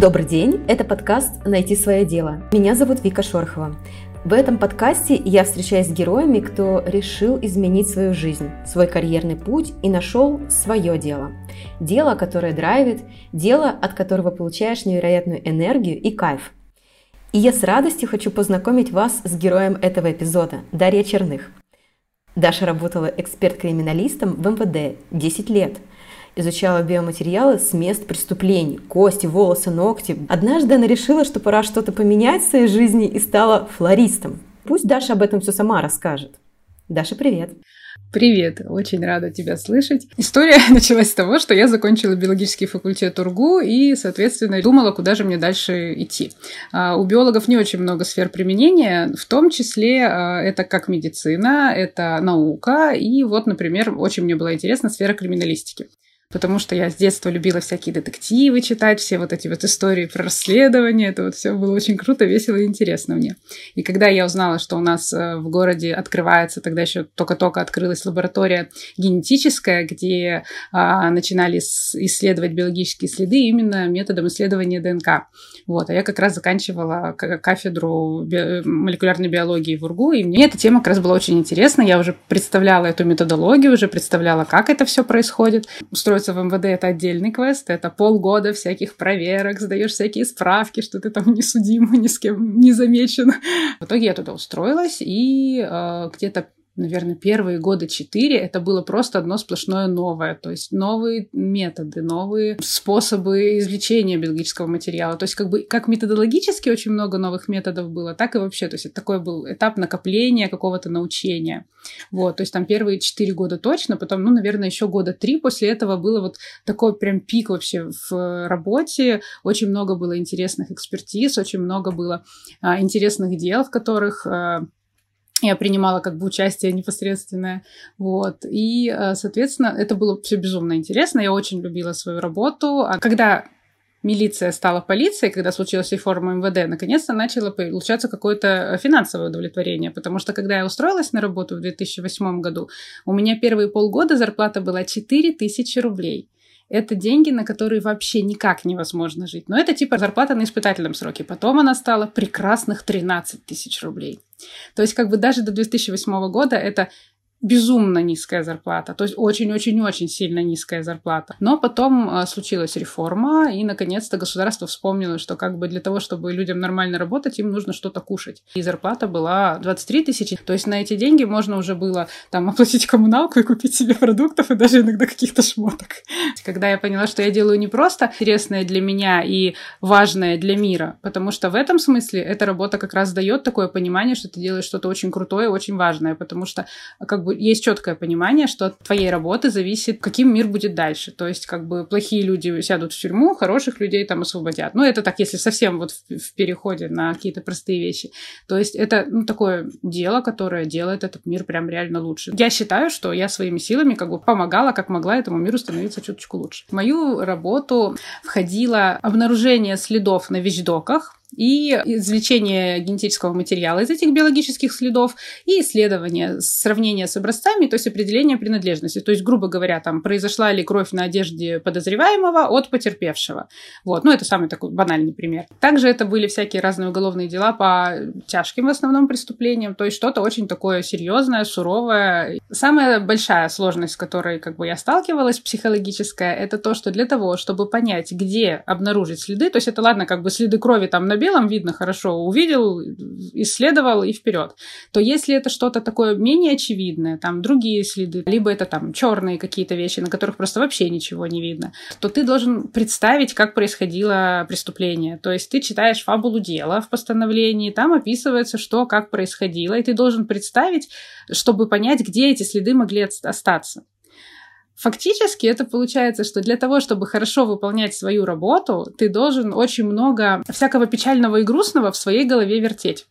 Добрый день, это подкаст «Найти свое дело». Меня зовут Вика Шорохова. В этом подкасте я встречаюсь с героями, кто решил изменить свою жизнь, свой карьерный путь и нашел свое дело. Дело, которое драйвит, дело, от которого получаешь невероятную энергию и кайф. И я с радостью хочу познакомить вас с героем этого эпизода, Дарья Черных. Даша работала эксперт-криминалистом в МВД 10 лет – изучала биоматериалы с мест преступлений, кости, волосы, ногти. Однажды она решила, что пора что-то поменять в своей жизни и стала флористом. Пусть Даша об этом все сама расскажет. Даша, привет! Привет, очень рада тебя слышать. История началась с того, что я закончила биологический факультет УРГУ и, соответственно, думала, куда же мне дальше идти. А, у биологов не очень много сфер применения, в том числе а, это как медицина, это наука, и вот, например, очень мне была интересна сфера криминалистики потому что я с детства любила всякие детективы читать, все вот эти вот истории про расследование, это вот все было очень круто, весело и интересно мне. И когда я узнала, что у нас э, в городе открывается, тогда еще только-только открылась лаборатория генетическая, где а, начинали исследовать биологические следы именно методом исследования ДНК. Вот, а я как раз заканчивала кафедру би- молекулярной биологии в УРГУ, и мне эта тема как раз была очень интересна, я уже представляла эту методологию, уже представляла, как это все происходит. Устроилась устроиться в МВД это отдельный квест, это полгода всяких проверок, сдаешь всякие справки, что ты там не судим, ни с кем не замечен. В итоге я туда устроилась, и э, где-то наверное, первые года четыре это было просто одно сплошное новое. То есть новые методы, новые способы извлечения биологического материала. То есть как бы как методологически очень много новых методов было, так и вообще. То есть это такой был этап накопления какого-то научения. Вот, то есть там первые четыре года точно, потом, ну, наверное, еще года три после этого было вот такой прям пик вообще в работе. Очень много было интересных экспертиз, очень много было а, интересных дел, в которых а, я принимала как бы участие непосредственное, вот, и, э, соответственно, это было все безумно интересно, я очень любила свою работу, а когда милиция стала полицией, когда случилась реформа МВД, наконец-то начало получаться какое-то финансовое удовлетворение, потому что когда я устроилась на работу в 2008 году, у меня первые полгода зарплата была 4000 рублей это деньги, на которые вообще никак невозможно жить. Но это типа зарплата на испытательном сроке. Потом она стала прекрасных 13 тысяч рублей. То есть как бы даже до 2008 года это безумно низкая зарплата, то есть очень-очень-очень сильно низкая зарплата. Но потом э, случилась реформа, и наконец-то государство вспомнило, что как бы для того, чтобы людям нормально работать, им нужно что-то кушать. И зарплата была 23 тысячи, то есть на эти деньги можно уже было там оплатить коммуналку и купить себе продуктов и даже иногда каких-то шмоток. Когда я поняла, что я делаю не просто интересное для меня и важное для мира, потому что в этом смысле эта работа как раз дает такое понимание, что ты делаешь что-то очень крутое, очень важное, потому что как бы бы есть четкое понимание, что от твоей работы зависит, каким мир будет дальше. То есть, как бы плохие люди сядут в тюрьму, хороших людей там освободят. Ну, это так, если совсем вот в, в переходе на какие-то простые вещи. То есть, это ну, такое дело, которое делает этот мир прям реально лучше. Я считаю, что я своими силами как бы помогала, как могла этому миру становиться чуточку лучше. В мою работу входило обнаружение следов на вещдоках, и извлечение генетического материала из этих биологических следов и исследование, сравнение с образцами, то есть определение принадлежности. То есть, грубо говоря, там, произошла ли кровь на одежде подозреваемого от потерпевшего. Вот, ну, это самый такой банальный пример. Также это были всякие разные уголовные дела по тяжким в основном преступлениям, то есть что-то очень такое серьезное, суровое. Самая большая сложность, с которой как бы я сталкивалась, психологическая, это то, что для того, чтобы понять, где обнаружить следы, то есть это ладно, как бы следы крови там на белом видно хорошо, увидел, исследовал и вперед. То если это что-то такое менее очевидное, там другие следы, либо это там черные какие-то вещи, на которых просто вообще ничего не видно, то ты должен представить, как происходило преступление. То есть ты читаешь фабулу дела в постановлении, там описывается, что, как происходило, и ты должен представить, чтобы понять, где эти следы могли остаться. Фактически это получается, что для того, чтобы хорошо выполнять свою работу, ты должен очень много всякого печального и грустного в своей голове вертеть.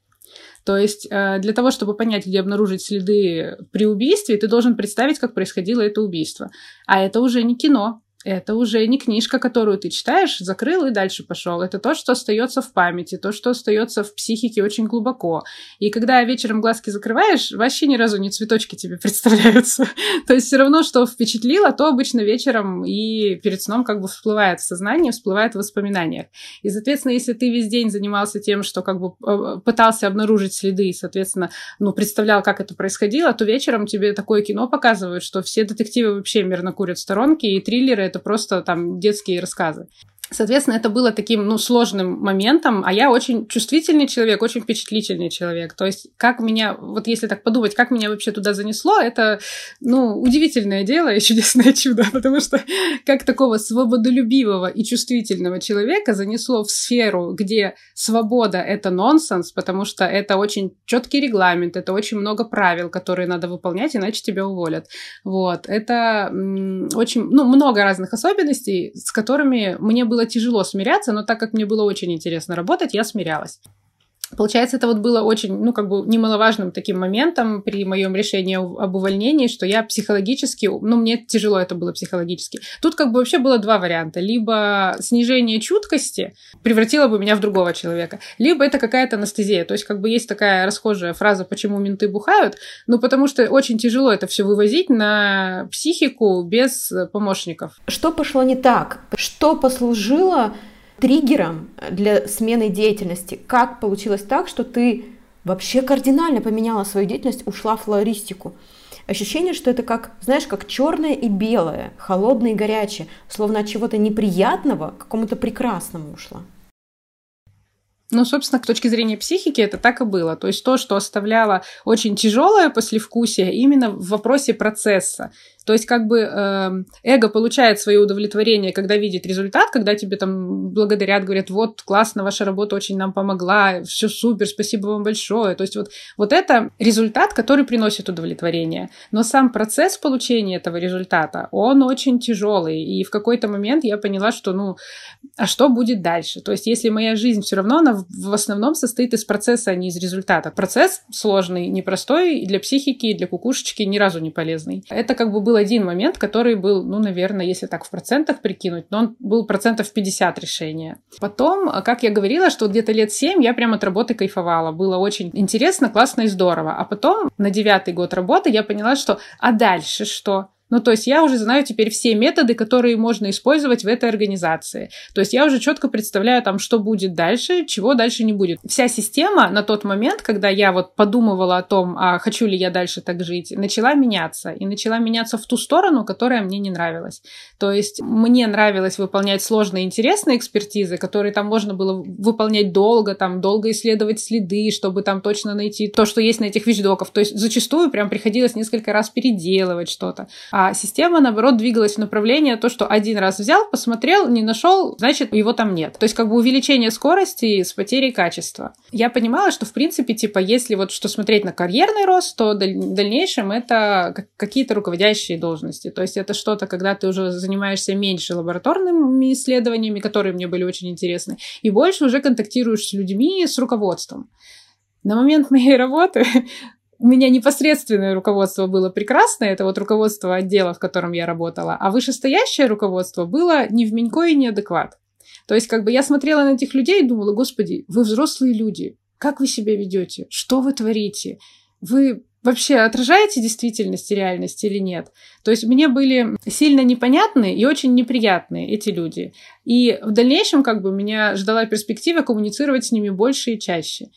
То есть э, для того, чтобы понять, где обнаружить следы при убийстве, ты должен представить, как происходило это убийство. А это уже не кино, это уже не книжка, которую ты читаешь, закрыл и дальше пошел. Это то, что остается в памяти, то, что остается в психике очень глубоко. И когда вечером глазки закрываешь, вообще ни разу не цветочки тебе представляются. то есть все равно, что впечатлило, то обычно вечером и перед сном как бы всплывает в сознании, всплывает в воспоминаниях. И, соответственно, если ты весь день занимался тем, что как бы э, пытался обнаружить следы и, соответственно, ну, представлял, как это происходило, то вечером тебе такое кино показывают, что все детективы вообще мирно курят в сторонке, и триллеры это просто там детские рассказы. Соответственно, это было таким, ну, сложным моментом, а я очень чувствительный человек, очень впечатлительный человек. То есть, как меня, вот если так подумать, как меня вообще туда занесло, это, ну, удивительное дело и чудесное чудо, потому что как такого свободолюбивого и чувствительного человека занесло в сферу, где свобода — это нонсенс, потому что это очень четкий регламент, это очень много правил, которые надо выполнять, иначе тебя уволят. Вот. Это очень, ну, много разных особенностей, с которыми мне было было тяжело смиряться, но так как мне было очень интересно работать, я смирялась. Получается, это вот было очень, ну, как бы немаловажным таким моментом при моем решении об увольнении, что я психологически, ну, мне тяжело это было психологически. Тут как бы вообще было два варианта. Либо снижение чуткости превратило бы меня в другого человека, либо это какая-то анестезия. То есть как бы есть такая расхожая фраза, почему менты бухают, ну, потому что очень тяжело это все вывозить на психику без помощников. Что пошло не так? Что послужило триггером для смены деятельности? Как получилось так, что ты вообще кардинально поменяла свою деятельность, ушла в флористику? Ощущение, что это как, знаешь, как черное и белое, холодное и горячее, словно от чего-то неприятного к какому-то прекрасному ушла. Ну, собственно, к точки зрения психики это так и было. То есть то, что оставляло очень тяжелое послевкусие именно в вопросе процесса. То есть как бы э, эго получает свое удовлетворение, когда видит результат, когда тебе там благодарят, говорят, вот, классно, ваша работа очень нам помогла, все супер, спасибо вам большое. То есть вот, вот это результат, который приносит удовлетворение. Но сам процесс получения этого результата, он очень тяжелый. И в какой-то момент я поняла, что, ну, а что будет дальше? То есть если моя жизнь все равно, она в основном состоит из процесса, а не из результата. Процесс сложный, непростой, для психики, для кукушечки ни разу не полезный. Это как бы было один момент, который был, ну, наверное, если так в процентах прикинуть, но он был процентов 50 решения. Потом, как я говорила, что где-то лет 7 я прям от работы кайфовала. Было очень интересно, классно и здорово. А потом на девятый год работы я поняла, что а дальше что? Ну, то есть я уже знаю теперь все методы, которые можно использовать в этой организации. То есть я уже четко представляю там, что будет дальше, чего дальше не будет. Вся система на тот момент, когда я вот подумывала о том, а хочу ли я дальше так жить, начала меняться. И начала меняться в ту сторону, которая мне не нравилась. То есть мне нравилось выполнять сложные, интересные экспертизы, которые там можно было выполнять долго, там долго исследовать следы, чтобы там точно найти то, что есть на этих вещдоках. То есть зачастую прям приходилось несколько раз переделывать что-то. А система, наоборот, двигалась в направлении то, что один раз взял, посмотрел, не нашел, значит, его там нет. То есть как бы увеличение скорости с потерей качества. Я понимала, что, в принципе, типа, если вот что смотреть на карьерный рост, то в дальнейшем это какие-то руководящие должности. То есть это что-то, когда ты уже занимаешься меньше лабораторными исследованиями, которые мне были очень интересны, и больше уже контактируешь с людьми, с руководством. На момент моей работы у меня непосредственное руководство было прекрасное, это вот руководство отдела, в котором я работала, а вышестоящее руководство было не в Менько и неадекват. То есть как бы я смотрела на этих людей и думала, господи, вы взрослые люди, как вы себя ведете, что вы творите, вы вообще отражаете действительность и реальность или нет. То есть мне были сильно непонятны и очень неприятные эти люди. И в дальнейшем как бы меня ждала перспектива коммуницировать с ними больше и чаще.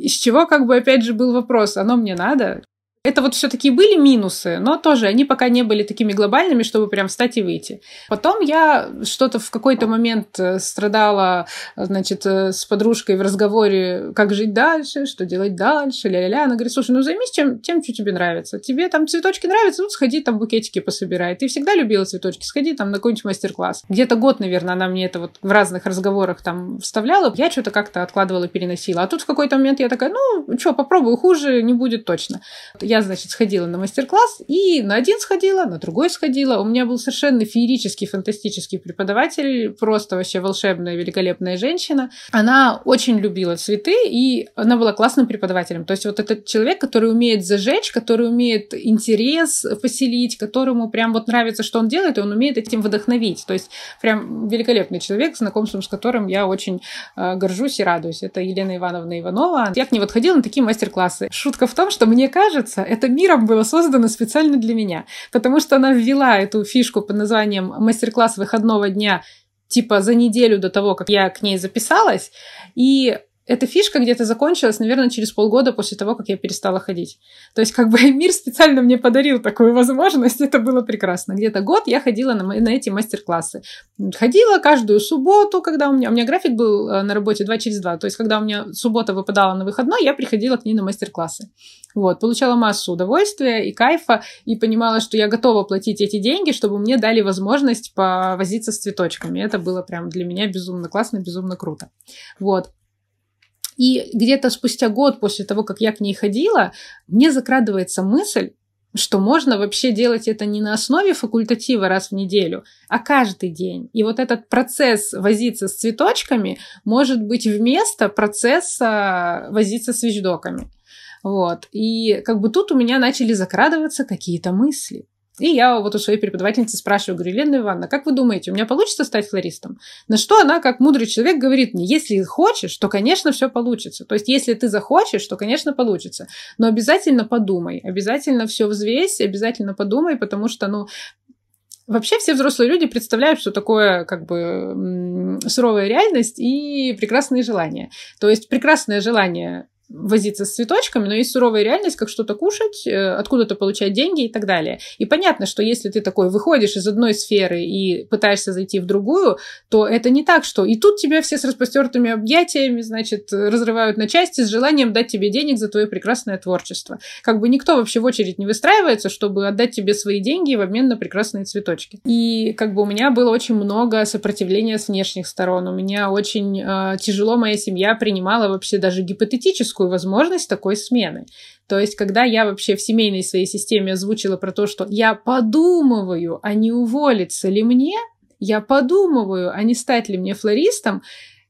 Из чего, как бы, опять же, был вопрос, оно мне надо? Это вот все-таки были минусы, но тоже они пока не были такими глобальными, чтобы прям встать и выйти. Потом я что-то в какой-то момент э, страдала, значит, э, с подружкой в разговоре, как жить дальше, что делать дальше, ля-ля-ля. Она говорит, слушай, ну займись тем, тем, что тебе нравится. Тебе там цветочки нравятся, ну сходи там букетики пособирай. Ты всегда любила цветочки, сходи там на какой-нибудь мастер-класс. Где-то год, наверное, она мне это вот в разных разговорах там вставляла. Я что-то как-то откладывала, переносила. А тут в какой-то момент я такая, ну, что, попробую, хуже не будет точно я, значит, сходила на мастер-класс, и на один сходила, на другой сходила. У меня был совершенно феерический, фантастический преподаватель, просто вообще волшебная, великолепная женщина. Она очень любила цветы, и она была классным преподавателем. То есть вот этот человек, который умеет зажечь, который умеет интерес поселить, которому прям вот нравится, что он делает, и он умеет этим вдохновить. То есть прям великолепный человек, знакомством с которым я очень э, горжусь и радуюсь. Это Елена Ивановна Иванова. Я к ней вот ходила на такие мастер-классы. Шутка в том, что мне кажется, это миром было создано специально для меня, потому что она ввела эту фишку под названием мастер-класс выходного дня типа за неделю до того, как я к ней записалась, и эта фишка где-то закончилась, наверное, через полгода после того, как я перестала ходить. То есть, как бы мир специально мне подарил такую возможность, это было прекрасно. Где-то год я ходила на, на эти мастер-классы. Ходила каждую субботу, когда у меня... У меня график был э, на работе 2 через 2. То есть, когда у меня суббота выпадала на выходной, я приходила к ней на мастер-классы. Вот, получала массу удовольствия и кайфа, и понимала, что я готова платить эти деньги, чтобы мне дали возможность повозиться с цветочками. Это было прям для меня безумно классно, безумно круто. Вот. И где-то спустя год после того, как я к ней ходила, мне закрадывается мысль, что можно вообще делать это не на основе факультатива раз в неделю, а каждый день. И вот этот процесс возиться с цветочками может быть вместо процесса возиться с вещдоками. Вот. И как бы тут у меня начали закрадываться какие-то мысли. И я вот у своей преподавательницы спрашиваю, говорю, Елена Ивановна, как вы думаете, у меня получится стать флористом? На что она, как мудрый человек, говорит мне, если хочешь, то, конечно, все получится. То есть, если ты захочешь, то, конечно, получится. Но обязательно подумай, обязательно все взвесь, обязательно подумай, потому что, ну, Вообще все взрослые люди представляют, что такое как бы суровая реальность и прекрасные желания. То есть прекрасное желание возиться с цветочками, но есть суровая реальность, как что-то кушать, э, откуда-то получать деньги и так далее. И понятно, что если ты такой выходишь из одной сферы и пытаешься зайти в другую, то это не так, что и тут тебя все с распростертыми объятиями, значит, разрывают на части с желанием дать тебе денег за твое прекрасное творчество. Как бы никто вообще в очередь не выстраивается, чтобы отдать тебе свои деньги в обмен на прекрасные цветочки. И как бы у меня было очень много сопротивления с внешних сторон. У меня очень э, тяжело моя семья принимала вообще даже гипотетическую теоретическую возможность такой смены. То есть, когда я вообще в семейной своей системе озвучила про то, что я подумываю, а не уволиться ли мне, я подумываю, а не стать ли мне флористом,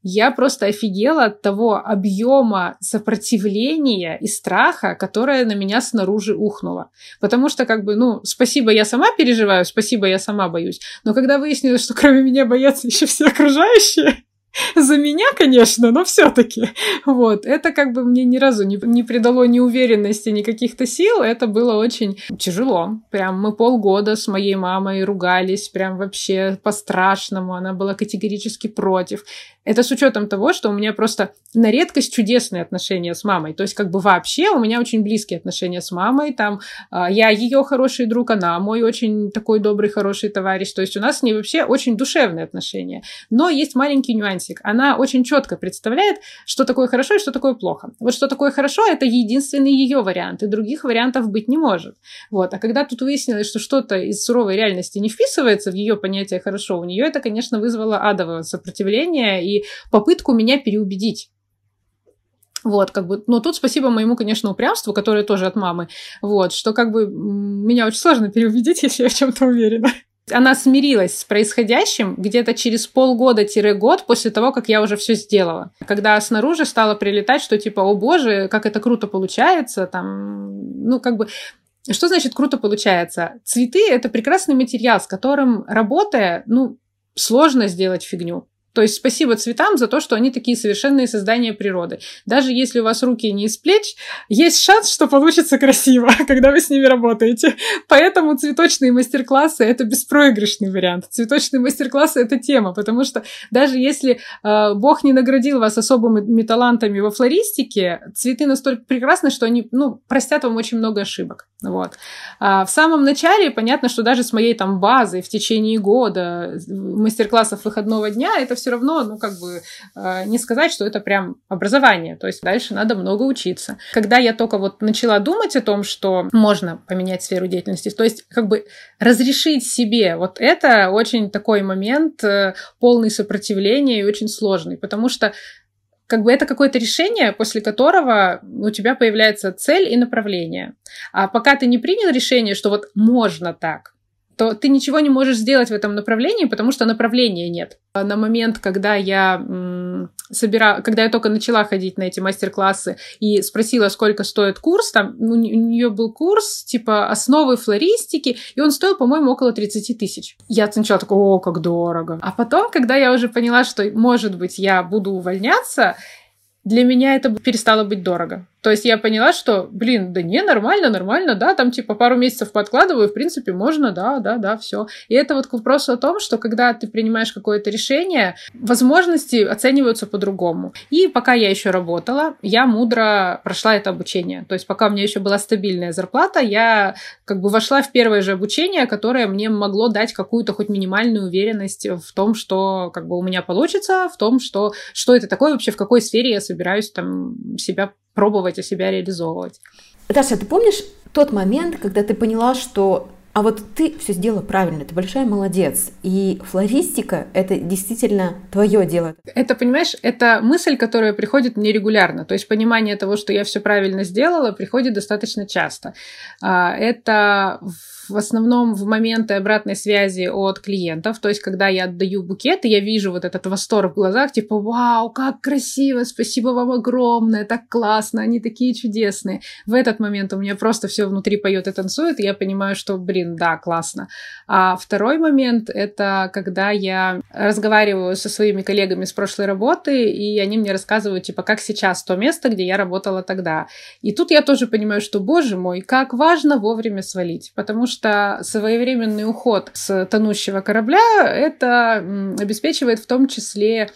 я просто офигела от того объема сопротивления и страха, которое на меня снаружи ухнуло. Потому что, как бы, ну, спасибо, я сама переживаю, спасибо, я сама боюсь. Но когда выяснилось, что кроме меня боятся еще все окружающие, за меня, конечно, но все-таки. Вот. Это как бы мне ни разу не, не придало ни уверенности, ни каких-то сил. Это было очень тяжело. Прям мы полгода с моей мамой ругались, прям вообще по-страшному. Она была категорически против. Это с учетом того, что у меня просто на редкость чудесные отношения с мамой. То есть как бы вообще у меня очень близкие отношения с мамой. Там э, я ее хороший друг, она мой очень такой добрый, хороший товарищ. То есть у нас с ней вообще очень душевные отношения. Но есть маленький нюансик. Она очень четко представляет, что такое хорошо и что такое плохо. Вот что такое хорошо, это единственный ее вариант, и других вариантов быть не может. Вот. А когда тут выяснилось, что что-то из суровой реальности не вписывается в ее понятие хорошо, у нее это, конечно, вызвало адовое сопротивление и попытку меня переубедить. Вот, как бы, но тут спасибо моему, конечно, упрямству, которое тоже от мамы, вот, что как бы меня очень сложно переубедить, если я в чем-то уверена. Она смирилась с происходящим где-то через полгода-год после того, как я уже все сделала. Когда снаружи стало прилетать, что типа, о боже, как это круто получается, там, ну, как бы, что значит круто получается? Цветы — это прекрасный материал, с которым, работая, ну, сложно сделать фигню. То есть спасибо цветам за то, что они такие совершенные создания природы. Даже если у вас руки не из плеч, есть шанс, что получится красиво, когда вы с ними работаете. Поэтому цветочные мастер-классы — это беспроигрышный вариант. Цветочные мастер-классы — это тема, потому что даже если э, Бог не наградил вас особыми талантами во флористике, цветы настолько прекрасны, что они ну, простят вам очень много ошибок. Вот. А в самом начале понятно, что даже с моей там базой в течение года мастер-классов выходного дня это все равно, ну, как бы, э, не сказать, что это прям образование. То есть дальше надо много учиться. Когда я только вот начала думать о том, что можно поменять сферу деятельности, то есть как бы разрешить себе вот это очень такой момент э, полный сопротивления и очень сложный, потому что как бы это какое-то решение, после которого у тебя появляется цель и направление. А пока ты не принял решение, что вот можно так, то ты ничего не можешь сделать в этом направлении, потому что направления нет. На момент, когда я собира... когда я только начала ходить на эти мастер-классы и спросила, сколько стоит курс, там у нее был курс типа основы флористики, и он стоил, по-моему, около 30 тысяч. Я сначала такой, о, как дорого. А потом, когда я уже поняла, что, может быть, я буду увольняться, для меня это перестало быть дорого. То есть я поняла, что, блин, да не, нормально, нормально, да, там типа пару месяцев подкладываю, в принципе, можно, да, да, да, все. И это вот к вопросу о том, что когда ты принимаешь какое-то решение, возможности оцениваются по-другому. И пока я еще работала, я мудро прошла это обучение. То есть пока у меня еще была стабильная зарплата, я как бы вошла в первое же обучение, которое мне могло дать какую-то хоть минимальную уверенность в том, что как бы у меня получится, в том, что, что это такое вообще, в какой сфере я собираюсь там себя пробовать и себя реализовывать. Даша, ты помнишь тот момент, когда ты поняла, что а вот ты все сделала правильно, ты большая молодец. И флористика — это действительно твое дело. Это, понимаешь, это мысль, которая приходит мне регулярно. То есть понимание того, что я все правильно сделала, приходит достаточно часто. А, это в основном в моменты обратной связи от клиентов. То есть, когда я отдаю букет, и я вижу вот этот восторг в глазах, типа, вау, как красиво, спасибо вам огромное, так классно, они такие чудесные. В этот момент у меня просто все внутри поет и танцует, и я понимаю, что, блин, да, классно. А второй момент — это когда я разговариваю со своими коллегами с прошлой работы, и они мне рассказывают, типа, как сейчас то место, где я работала тогда. И тут я тоже понимаю, что, боже мой, как важно вовремя свалить, потому что своевременный уход с тонущего корабля это обеспечивает в том числе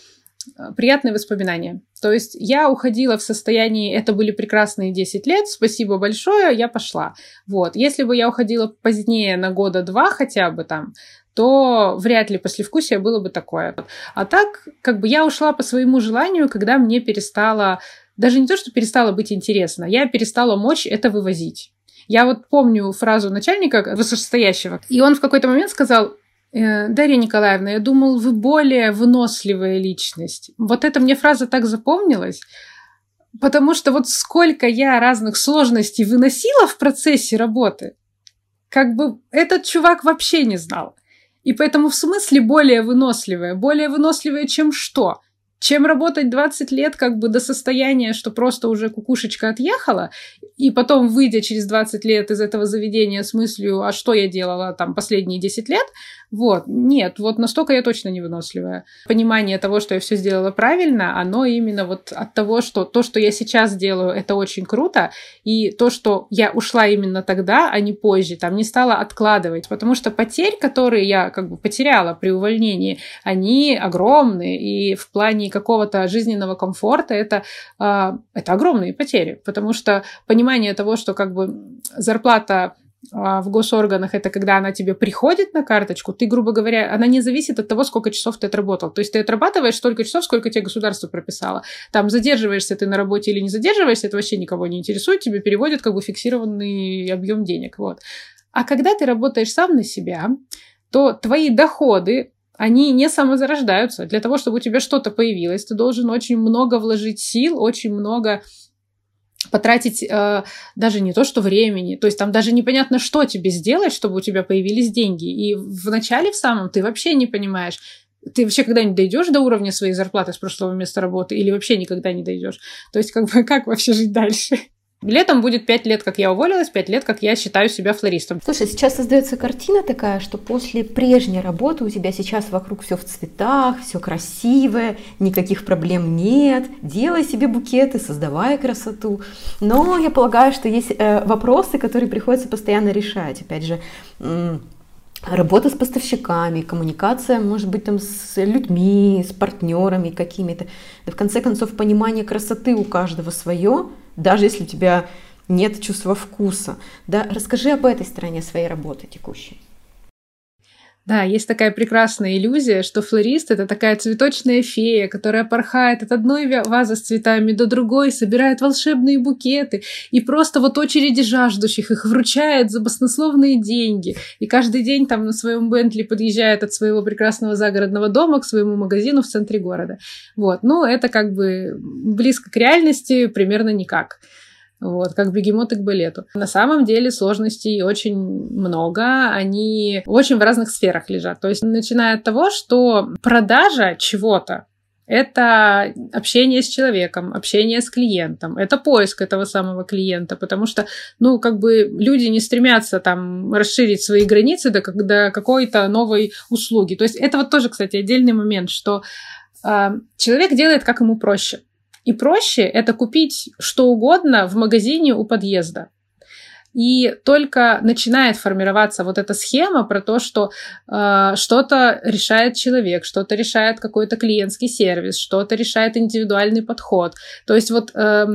приятные воспоминания. То есть я уходила в состоянии, это были прекрасные 10 лет, спасибо большое, я пошла. Вот. Если бы я уходила позднее на года два хотя бы там, то вряд ли послевкусие было бы такое. А так, как бы я ушла по своему желанию, когда мне перестало, даже не то, что перестало быть интересно, я перестала мочь это вывозить. Я вот помню фразу начальника высокостоящего, и он в какой-то момент сказал, «Э, Дарья Николаевна, я думал, вы более выносливая личность. Вот эта мне фраза так запомнилась, потому что вот сколько я разных сложностей выносила в процессе работы, как бы этот чувак вообще не знал. И поэтому в смысле более выносливая. Более выносливая, чем что? чем работать 20 лет как бы до состояния, что просто уже кукушечка отъехала, и потом, выйдя через 20 лет из этого заведения с мыслью, а что я делала там последние 10 лет, вот, нет, вот настолько я точно не выносливая. Понимание того, что я все сделала правильно, оно именно вот от того, что то, что я сейчас делаю, это очень круто, и то, что я ушла именно тогда, а не позже, там не стала откладывать, потому что потерь, которые я как бы потеряла при увольнении, они огромные, и в плане какого-то жизненного комфорта это, э, это огромные потери, потому что понимание того, что как бы зарплата а, в госорганах это когда она тебе приходит на карточку, ты, грубо говоря, она не зависит от того, сколько часов ты отработал. То есть ты отрабатываешь столько часов, сколько тебе государство прописало. Там задерживаешься ты на работе или не задерживаешься, это вообще никого не интересует, тебе переводят как бы фиксированный объем денег. Вот. А когда ты работаешь сам на себя, то твои доходы, они не самозарождаются. Для того, чтобы у тебя что-то появилось, ты должен очень много вложить сил, очень много потратить э, даже не то, что времени, то есть там даже непонятно, что тебе сделать, чтобы у тебя появились деньги. И в начале в самом ты вообще не понимаешь, ты вообще когда-нибудь дойдешь до уровня своей зарплаты с прошлого места работы или вообще никогда не дойдешь? То есть как бы как вообще жить дальше? Летом будет пять лет, как я уволилась, пять лет, как я считаю себя флористом. Слушай, сейчас создается картина такая, что после прежней работы у тебя сейчас вокруг все в цветах, все красивое, никаких проблем нет, делай себе букеты, создавай красоту. Но я полагаю, что есть э, вопросы, которые приходится постоянно решать. Опять же, работа с поставщиками, коммуникация, может быть, там с людьми, с партнерами какими-то. Да, в конце концов, понимание красоты у каждого свое – даже если у тебя нет чувства вкуса. Да? Расскажи об этой стороне своей работы текущей. Да, есть такая прекрасная иллюзия, что флорист — это такая цветочная фея, которая порхает от одной вазы с цветами до другой, собирает волшебные букеты и просто вот очереди жаждущих их вручает за баснословные деньги. И каждый день там на своем Бентли подъезжает от своего прекрасного загородного дома к своему магазину в центре города. Вот. Ну, это как бы близко к реальности примерно никак вот, как бегемоты к балету. На самом деле сложностей очень много, они очень в разных сферах лежат. То есть, начиная от того, что продажа чего-то, это общение с человеком, общение с клиентом, это поиск этого самого клиента, потому что, ну, как бы люди не стремятся там расширить свои границы до, до какой-то новой услуги. То есть это вот тоже, кстати, отдельный момент, что э, человек делает, как ему проще. И проще это купить что угодно в магазине у подъезда. И только начинает формироваться вот эта схема про то, что э, что-то решает человек, что-то решает какой-то клиентский сервис, что-то решает индивидуальный подход. То есть вот э,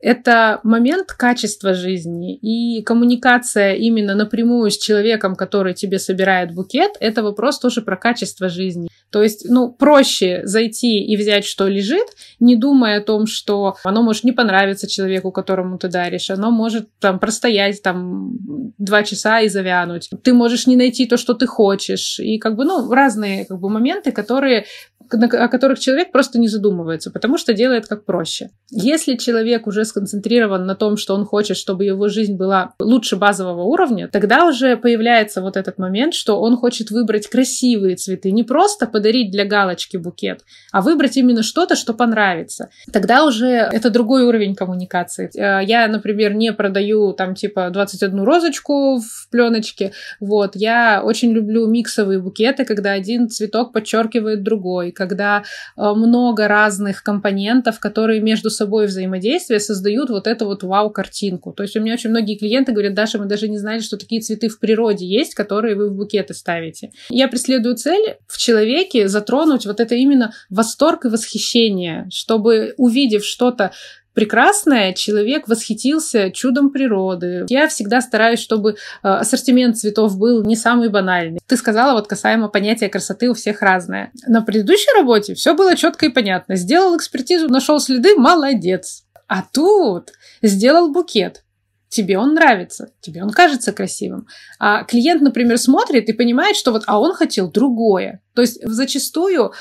это момент качества жизни и коммуникация именно напрямую с человеком, который тебе собирает букет, это вопрос тоже про качество жизни. То есть, ну, проще зайти и взять, что лежит, не думая о том, что оно может не понравиться человеку, которому ты даришь, оно может там простоять там два часа и завянуть. Ты можешь не найти то, что ты хочешь. И как бы, ну, разные как бы моменты, которые о которых человек просто не задумывается, потому что делает как проще. Если человек уже сконцентрирован на том, что он хочет, чтобы его жизнь была лучше базового уровня, тогда уже появляется вот этот момент, что он хочет выбрать красивые цветы, не просто подарить для галочки букет, а выбрать именно что-то, что понравится. Тогда уже это другой уровень коммуникации. Э, я, например, не продаю там типа 21 розочку в пленочке, вот, я очень люблю миксовые букеты, когда один цветок подчеркивает другой, когда э, много разных компонентов, которые между собой взаимодействие создают вот эту вот вау-картинку. То есть у меня очень многие клиенты говорят, Даша, мы даже не знали, что такие цветы в природе есть, которые вы в букеты ставите. Я преследую цель в человеке затронуть вот это именно восторг и восхищение, чтобы увидев что-то прекрасное, человек восхитился чудом природы. Я всегда стараюсь, чтобы э, ассортимент цветов был не самый банальный. Ты сказала вот касаемо понятия красоты у всех разное. На предыдущей работе все было четко и понятно. Сделал экспертизу, нашел следы, молодец. А тут сделал букет, тебе он нравится, тебе он кажется красивым. А клиент, например, смотрит и понимает, что вот, а он хотел другое. То есть зачастую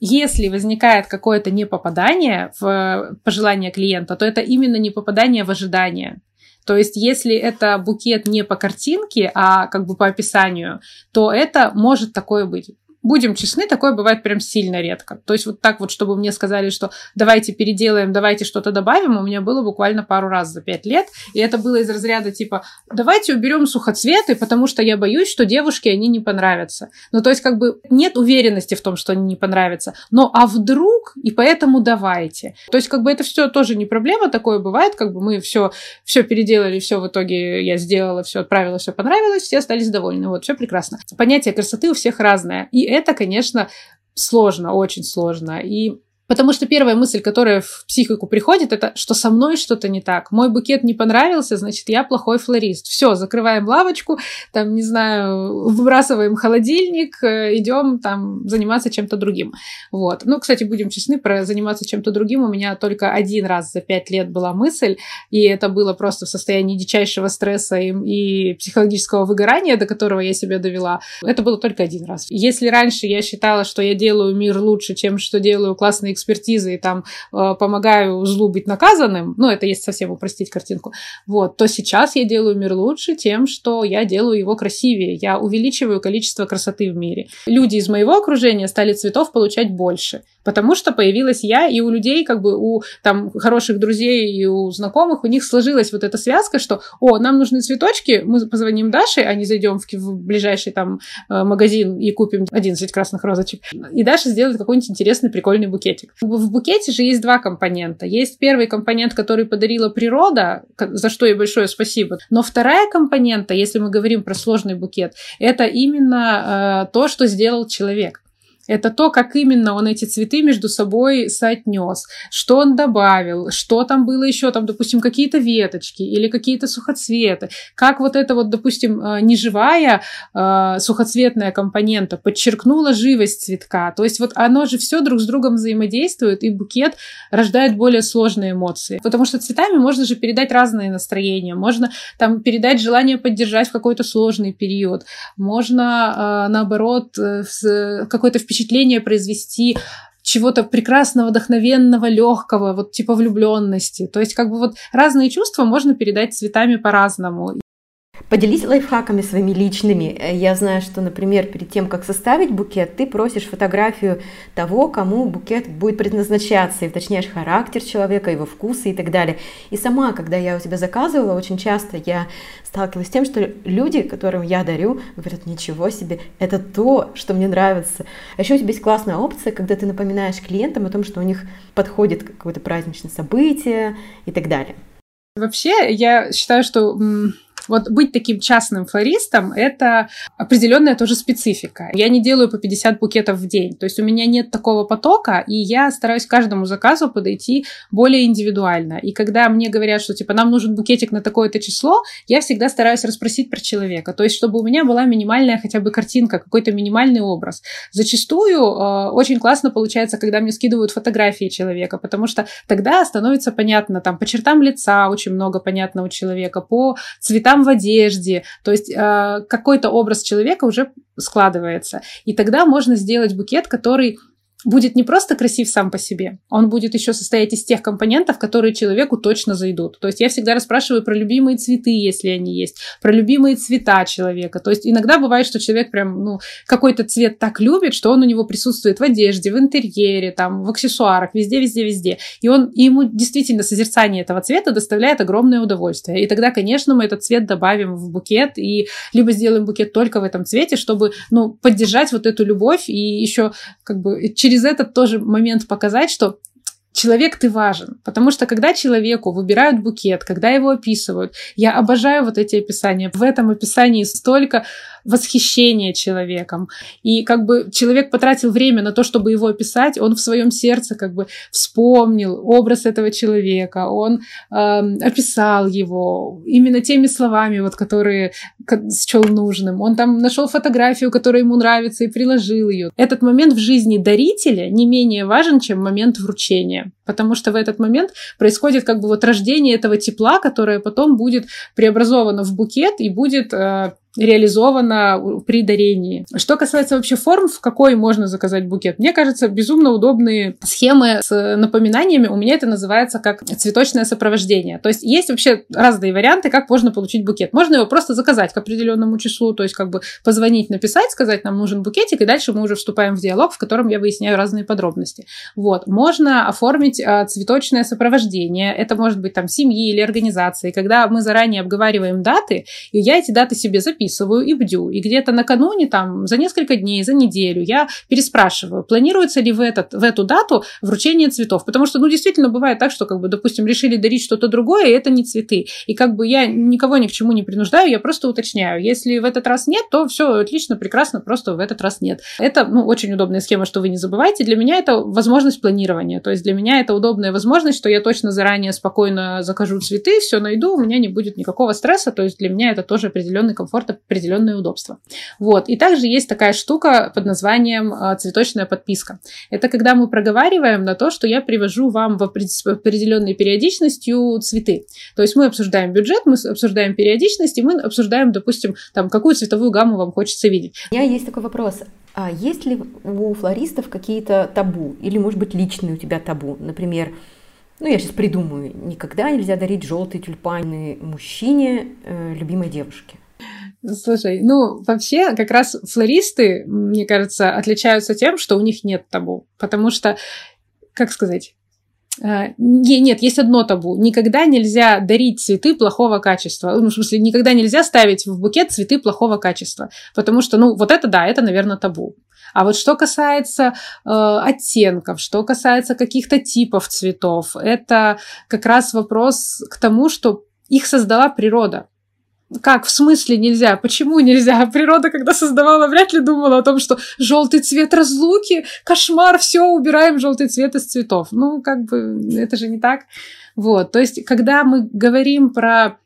если возникает какое-то непопадание в пожелание клиента, то это именно непопадание в ожидание. То есть, если это букет не по картинке, а как бы по описанию, то это может такое быть будем честны, такое бывает прям сильно редко. То есть вот так вот, чтобы мне сказали, что давайте переделаем, давайте что-то добавим, у меня было буквально пару раз за пять лет. И это было из разряда типа, давайте уберем сухоцветы, потому что я боюсь, что девушке они не понравятся. Ну, то есть как бы нет уверенности в том, что они не понравятся. Но а вдруг, и поэтому давайте. То есть как бы это все тоже не проблема, такое бывает, как бы мы все, все переделали, все в итоге я сделала, все отправила, все понравилось, все остались довольны. Вот, все прекрасно. Понятие красоты у всех разное. И это, конечно, сложно, очень сложно. И Потому что первая мысль, которая в психику приходит, это что со мной что-то не так. Мой букет не понравился, значит, я плохой флорист. Все, закрываем лавочку, там, не знаю, выбрасываем холодильник, э, идем там заниматься чем-то другим. Вот. Ну, кстати, будем честны, про заниматься чем-то другим у меня только один раз за пять лет была мысль, и это было просто в состоянии дичайшего стресса и, и психологического выгорания, до которого я себя довела. Это было только один раз. Если раньше я считала, что я делаю мир лучше, чем что делаю классные экспертизы и там э, помогаю злу быть наказанным, ну, это есть совсем упростить картинку, вот, то сейчас я делаю мир лучше тем, что я делаю его красивее, я увеличиваю количество красоты в мире. Люди из моего окружения стали цветов получать больше потому что появилась я, и у людей, как бы у там хороших друзей и у знакомых, у них сложилась вот эта связка, что, о, нам нужны цветочки, мы позвоним Даше, а не зайдем в, в ближайший там э, магазин и купим 11 красных розочек. И Даша сделает какой-нибудь интересный, прикольный букетик. В букете же есть два компонента. Есть первый компонент, который подарила природа, за что ей большое спасибо. Но вторая компонента, если мы говорим про сложный букет, это именно э, то, что сделал человек. Это то, как именно он эти цветы между собой соотнес, что он добавил, что там было еще, там, допустим, какие-то веточки или какие-то сухоцветы, как вот это вот, допустим, э, неживая э, сухоцветная компонента подчеркнула живость цветка. То есть вот оно же все друг с другом взаимодействует, и букет рождает более сложные эмоции. Потому что цветами можно же передать разные настроения. Можно там передать желание поддержать в какой-то сложный период. Можно, э, наоборот, какое-то впечатление впечатление произвести чего-то прекрасного, вдохновенного, легкого, вот типа влюбленности. То есть как бы вот разные чувства можно передать цветами по-разному. Поделись лайфхаками своими личными. Я знаю, что, например, перед тем, как составить букет, ты просишь фотографию того, кому букет будет предназначаться, и уточняешь характер человека, его вкусы и так далее. И сама, когда я у тебя заказывала, очень часто я сталкивалась с тем, что люди, которым я дарю, говорят, ничего себе, это то, что мне нравится. А еще у тебя есть классная опция, когда ты напоминаешь клиентам о том, что у них подходит какое-то праздничное событие и так далее. Вообще, я считаю, что вот быть таким частным флористом – это определенная тоже специфика. Я не делаю по 50 букетов в день, то есть у меня нет такого потока, и я стараюсь каждому заказу подойти более индивидуально. И когда мне говорят, что типа нам нужен букетик на такое-то число, я всегда стараюсь расспросить про человека, то есть чтобы у меня была минимальная хотя бы картинка, какой-то минимальный образ. Зачастую э, очень классно получается, когда мне скидывают фотографии человека, потому что тогда становится понятно, там по чертам лица очень много понятно у человека, по цветам цветам в одежде, то есть э, какой-то образ человека уже складывается. И тогда можно сделать букет, который будет не просто красив сам по себе, он будет еще состоять из тех компонентов, которые человеку точно зайдут. То есть я всегда расспрашиваю про любимые цветы, если они есть, про любимые цвета человека. То есть иногда бывает, что человек прям, ну, какой-то цвет так любит, что он у него присутствует в одежде, в интерьере, там, в аксессуарах, везде, везде, везде. И он, и ему действительно созерцание этого цвета доставляет огромное удовольствие. И тогда, конечно, мы этот цвет добавим в букет и либо сделаем букет только в этом цвете, чтобы, ну, поддержать вот эту любовь и еще как бы через этот тоже момент показать, что человек ты важен. Потому что когда человеку выбирают букет, когда его описывают, я обожаю вот эти описания. В этом описании столько восхищения человеком. И как бы человек потратил время на то, чтобы его описать, он в своем сердце как бы вспомнил образ этого человека, он э, описал его именно теми словами, вот, которые счел нужным. Он там нашел фотографию, которая ему нравится, и приложил ее. Этот момент в жизни дарителя не менее важен, чем момент вручения потому что в этот момент происходит как бы вот рождение этого тепла, которое потом будет преобразовано в букет и будет э, реализовано при дарении. Что касается вообще форм, в какой можно заказать букет, мне кажется, безумно удобные схемы с напоминаниями. У меня это называется как цветочное сопровождение. То есть есть вообще разные варианты, как можно получить букет. Можно его просто заказать к определенному числу, то есть как бы позвонить, написать, сказать, нам нужен букетик, и дальше мы уже вступаем в диалог, в котором я выясняю разные подробности. Вот. Можно оформить а, цветочное сопровождение. Это может быть там семьи или организации. Когда мы заранее обговариваем даты, и я эти даты себе записываю, записываю и бдю. И где-то накануне, там, за несколько дней, за неделю я переспрашиваю, планируется ли в, этот, в эту дату вручение цветов. Потому что, ну, действительно, бывает так, что, как бы, допустим, решили дарить что-то другое, и это не цветы. И как бы я никого ни к чему не принуждаю, я просто уточняю. Если в этот раз нет, то все отлично, прекрасно, просто в этот раз нет. Это, ну, очень удобная схема, что вы не забывайте. Для меня это возможность планирования. То есть для меня это удобная возможность, что я точно заранее спокойно закажу цветы, все найду, у меня не будет никакого стресса. То есть для меня это тоже определенный комфорт, определенные удобства. Вот. И также есть такая штука под названием а, цветочная подписка. Это когда мы проговариваем на то, что я привожу вам в определенной периодичностью цветы. То есть мы обсуждаем бюджет, мы обсуждаем периодичность, и мы обсуждаем, допустим, там, какую цветовую гамму вам хочется видеть. У меня есть такой вопрос. А есть ли у флористов какие-то табу? Или, может быть, личные у тебя табу? Например, ну, я сейчас придумаю, никогда нельзя дарить желтые тюльпаны мужчине э, любимой девушке. Слушай, ну, вообще, как раз флористы, мне кажется, отличаются тем, что у них нет табу. Потому что, как сказать, а, нет, есть одно табу. Никогда нельзя дарить цветы плохого качества. Ну, в смысле, никогда нельзя ставить в букет цветы плохого качества. Потому что, ну, вот это да, это, наверное, табу. А вот что касается э, оттенков, что касается каких-то типов цветов, это как раз вопрос к тому, что их создала природа. Как, в смысле нельзя? Почему нельзя? Природа, когда создавала, вряд ли думала о том, что желтый цвет разлуки, кошмар, все, убираем желтый цвет из цветов. Ну, как бы, это же не так. Вот, то есть, когда мы говорим про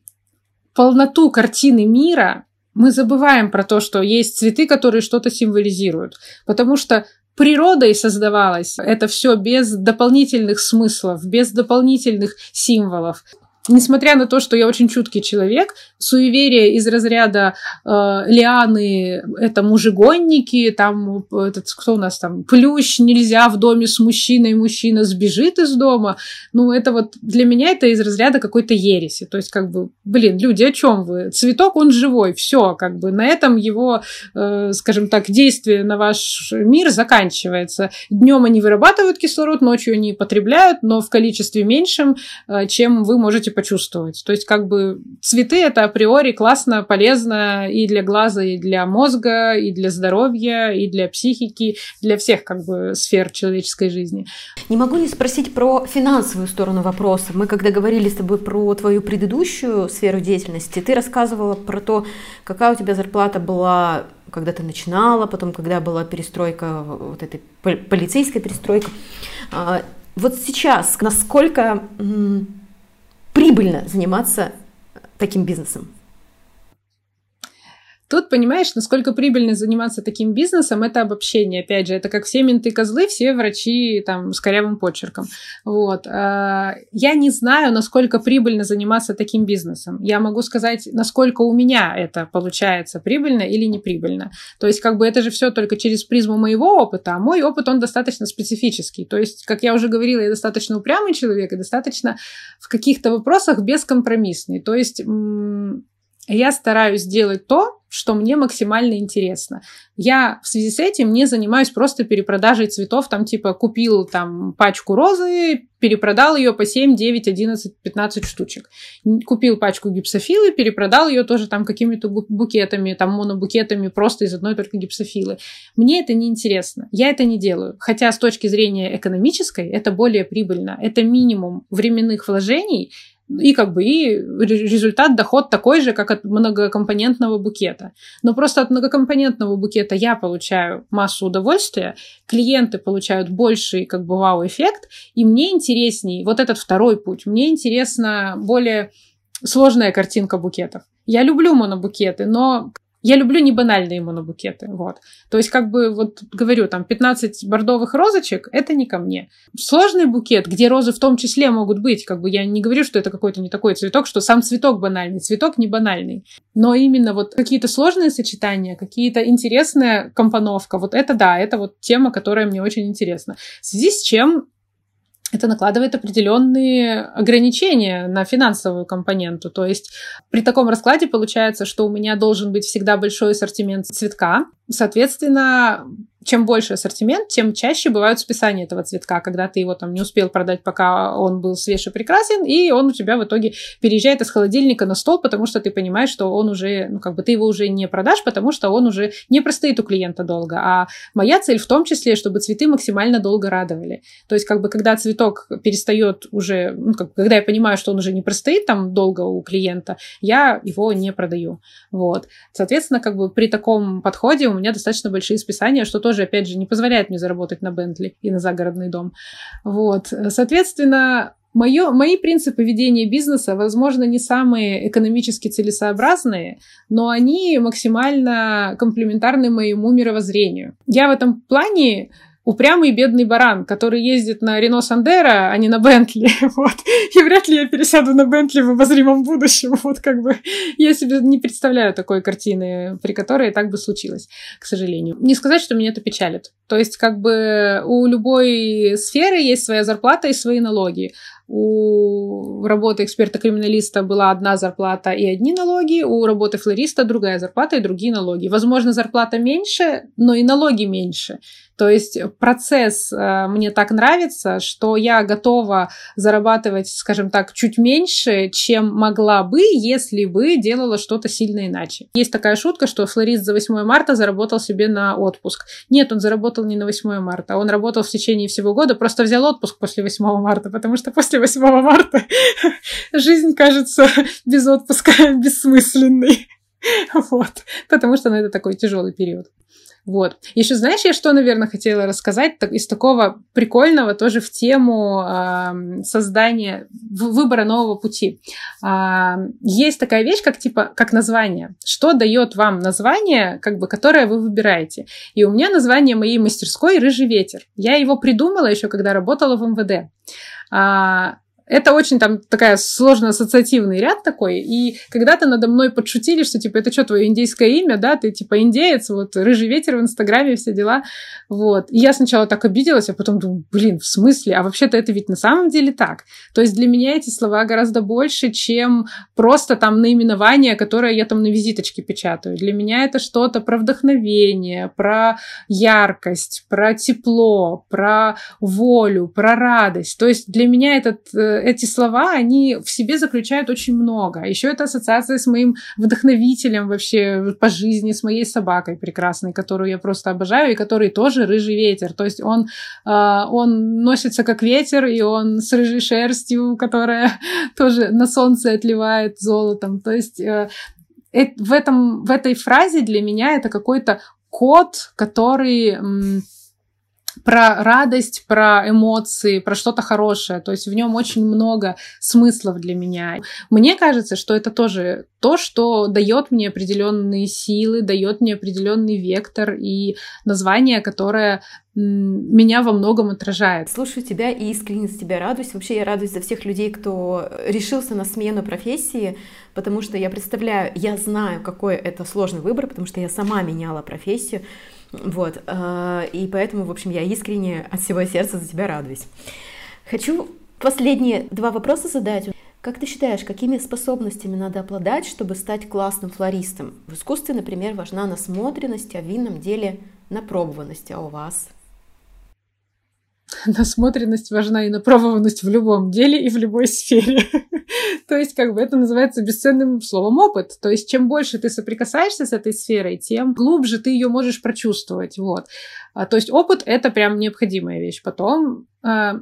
полноту картины мира, мы забываем про то, что есть цветы, которые что-то символизируют. Потому что природой создавалось это все без дополнительных смыслов, без дополнительных символов несмотря на то, что я очень чуткий человек, суеверия из разряда э, лианы — это мужегонники, там этот, кто у нас там, плющ нельзя в доме с мужчиной, мужчина сбежит из дома. Ну, это вот для меня это из разряда какой-то ереси. То есть, как бы, блин, люди, о чем вы? Цветок, он живой, все, как бы на этом его, э, скажем так, действие на ваш мир заканчивается. Днем они вырабатывают кислород, ночью они потребляют, но в количестве меньшем, э, чем вы можете почувствовать. То есть как бы цветы это априори классно, полезно и для глаза, и для мозга, и для здоровья, и для психики, для всех как бы сфер человеческой жизни. Не могу не спросить про финансовую сторону вопроса. Мы когда говорили с тобой про твою предыдущую сферу деятельности, ты рассказывала про то, какая у тебя зарплата была когда ты начинала, потом, когда была перестройка, вот этой полицейская перестройка. Вот сейчас, насколько прибыльно заниматься таким бизнесом? Тут понимаешь, насколько прибыльно заниматься таким бизнесом, это обобщение. Опять же, это как все менты козлы, все врачи там с корявым почерком. Вот. А, я не знаю, насколько прибыльно заниматься таким бизнесом. Я могу сказать, насколько у меня это получается, прибыльно или неприбыльно. То есть, как бы это же все только через призму моего опыта, а мой опыт, он достаточно специфический. То есть, как я уже говорила, я достаточно упрямый человек и достаточно в каких-то вопросах бескомпромиссный. То есть, я стараюсь делать то, что мне максимально интересно. Я в связи с этим не занимаюсь просто перепродажей цветов, там типа купил там пачку розы, перепродал ее по 7, 9, 11, 15 штучек. Купил пачку гипсофилы, перепродал ее тоже там какими-то букетами, там монобукетами просто из одной только гипсофилы. Мне это не интересно. Я это не делаю. Хотя с точки зрения экономической это более прибыльно. Это минимум временных вложений, и как бы и результат, доход такой же, как от многокомпонентного букета. Но просто от многокомпонентного букета я получаю массу удовольствия, клиенты получают больший как бы вау-эффект, и мне интереснее вот этот второй путь. Мне интересна более сложная картинка букетов. Я люблю монобукеты, но я люблю не банальные монобукеты, вот. То есть, как бы, вот говорю, там, 15 бордовых розочек, это не ко мне. Сложный букет, где розы в том числе могут быть, как бы, я не говорю, что это какой-то не такой цветок, что сам цветок банальный, цветок не банальный. Но именно вот какие-то сложные сочетания, какие-то интересная компоновка, вот это да, это вот тема, которая мне очень интересна. В связи с чем это накладывает определенные ограничения на финансовую компоненту. То есть при таком раскладе получается, что у меня должен быть всегда большой ассортимент цветка. Соответственно, чем больше ассортимент, тем чаще бывают списания этого цветка, когда ты его там не успел продать, пока он был свеж и прекрасен, и он у тебя в итоге переезжает из холодильника на стол, потому что ты понимаешь, что он уже, ну, как бы ты его уже не продашь, потому что он уже не простоит у клиента долго. А моя цель в том числе, чтобы цветы максимально долго радовали. То есть, как бы, когда цветок перестает уже, ну, как, когда я понимаю, что он уже не простоит там долго у клиента, я его не продаю. Вот. Соответственно, как бы при таком подходе у меня достаточно большие списания, что тоже, опять же, не позволяет мне заработать на Бентли и на загородный дом. Вот. Соответственно, Моё, мои принципы ведения бизнеса, возможно, не самые экономически целесообразные, но они максимально комплементарны моему мировоззрению. Я в этом плане упрямый бедный баран, который ездит на Рено Сандера, а не на Бентли. Вот. И вряд ли я пересяду на Бентли в обозримом будущем. Вот как бы я себе не представляю такой картины, при которой так бы случилось, к сожалению. Не сказать, что меня это печалит. То есть как бы у любой сферы есть своя зарплата и свои налоги у работы эксперта-криминалиста была одна зарплата и одни налоги, у работы флориста другая зарплата и другие налоги. Возможно, зарплата меньше, но и налоги меньше. То есть процесс э, мне так нравится, что я готова зарабатывать, скажем так, чуть меньше, чем могла бы, если бы делала что-то сильно иначе. Есть такая шутка, что флорист за 8 марта заработал себе на отпуск. Нет, он заработал не на 8 марта, он работал в течение всего года, просто взял отпуск после 8 марта, потому что после 8 марта жизнь кажется без отпуска бессмысленной. Вот. Потому что ну, это такой тяжелый период. Вот. Еще знаешь, я что, наверное, хотела рассказать так, из такого прикольного тоже в тему э, создания, выбора нового пути. Э, есть такая вещь, как типа, как название. Что дает вам название, как бы, которое вы выбираете? И у меня название моей мастерской «Рыжий ветер». Я его придумала еще, когда работала в МВД. А, это очень там такая сложно-ассоциативный ряд такой. И когда-то надо мной подшутили, что типа это что, твое индейское имя, да, ты типа индеец, вот рыжий ветер в Инстаграме, все дела. Вот. И я сначала так обиделась, а потом думаю, блин, в смысле? А вообще-то это ведь на самом деле так. То есть для меня эти слова гораздо больше, чем просто там наименование, которое я там на визиточке печатаю. Для меня это что-то про вдохновение, про яркость, про тепло, про волю, про радость. То есть для меня этот э, эти слова, они в себе заключают очень много. Еще это ассоциация с моим вдохновителем вообще по жизни, с моей собакой прекрасной, которую я просто обожаю, и который тоже рыжий ветер. То есть он, э, он носится как ветер, и он с рыжей шерстью, которая тоже на солнце отливает золотом. То есть э, в, этом, в этой фразе для меня это какой-то код, который про радость, про эмоции, про что-то хорошее. То есть в нем очень много смыслов для меня. Мне кажется, что это тоже то, что дает мне определенные силы, дает мне определенный вектор и название, которое меня во многом отражает. Слушаю тебя и искренне за тебя радуюсь. Вообще я радуюсь за всех людей, кто решился на смену профессии, потому что я представляю, я знаю, какой это сложный выбор, потому что я сама меняла профессию. Вот, э, и поэтому, в общем, я искренне от всего сердца за тебя радуюсь. Хочу последние два вопроса задать. Как ты считаешь, какими способностями надо обладать, чтобы стать классным флористом? В искусстве, например, важна насмотренность, а в винном деле напробованность, а у вас? насмотренность важна и напробованность в любом деле и в любой сфере. То есть, как бы это называется бесценным словом опыт. То есть, чем больше ты соприкасаешься с этой сферой, тем глубже ты ее можешь прочувствовать. Вот. А, то есть, опыт — это прям необходимая вещь. Потом а,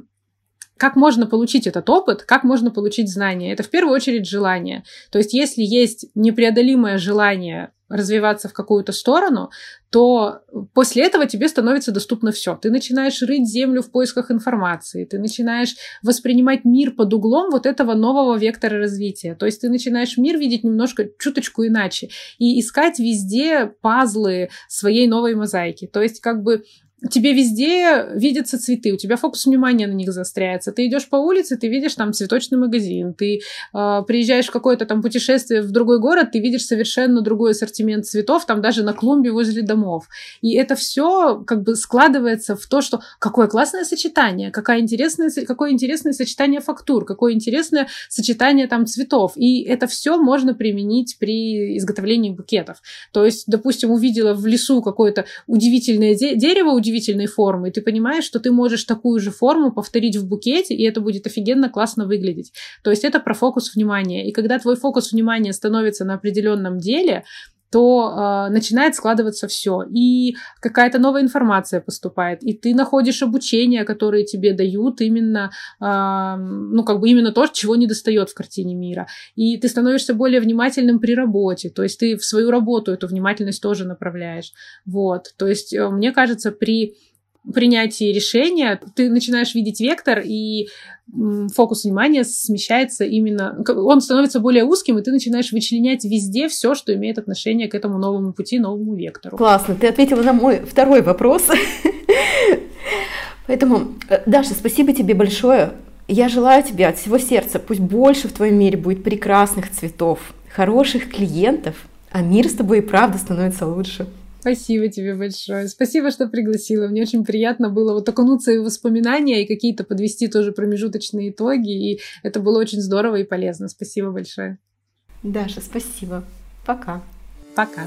как можно получить этот опыт, как можно получить знания. Это в первую очередь желание. То есть если есть непреодолимое желание развиваться в какую-то сторону, то после этого тебе становится доступно все. Ты начинаешь рыть землю в поисках информации, ты начинаешь воспринимать мир под углом вот этого нового вектора развития. То есть ты начинаешь мир видеть немножко, чуточку иначе и искать везде пазлы своей новой мозаики. То есть как бы тебе везде видятся цветы, у тебя фокус внимания на них заостряется. Ты идешь по улице, ты видишь там цветочный магазин, ты э, приезжаешь в какое-то там путешествие в другой город, ты видишь совершенно другой ассортимент цветов, там даже на клумбе возле домов. И это все как бы складывается в то, что какое классное сочетание, какая интересная, какое интересное сочетание фактур, какое интересное сочетание там цветов. И это все можно применить при изготовлении букетов. То есть, допустим, увидела в лесу какое-то удивительное де- дерево, удивительной формы, и ты понимаешь, что ты можешь такую же форму повторить в букете, и это будет офигенно классно выглядеть. То есть это про фокус внимания. И когда твой фокус внимания становится на определенном деле, то э, начинает складываться все. И какая-то новая информация поступает. И ты находишь обучение, которое тебе дают именно, э, ну, как бы именно то, чего не достает в картине мира. И ты становишься более внимательным при работе. То есть ты в свою работу эту внимательность тоже направляешь. Вот. То есть, э, мне кажется, при принятии решения ты начинаешь видеть вектор, и фокус внимания смещается именно... Он становится более узким, и ты начинаешь вычленять везде все, что имеет отношение к этому новому пути, новому вектору. Классно. Ты ответила на мой второй вопрос. Поэтому, э, Даша, спасибо тебе большое. Я желаю тебе от всего сердца, пусть больше в твоем мире будет прекрасных цветов, хороших клиентов, а мир с тобой и правда становится лучше. Спасибо тебе большое. Спасибо, что пригласила. Мне очень приятно было вот окунуться в воспоминания и какие-то подвести тоже промежуточные итоги. И это было очень здорово и полезно. Спасибо большое. Даша, спасибо. Пока. Пока.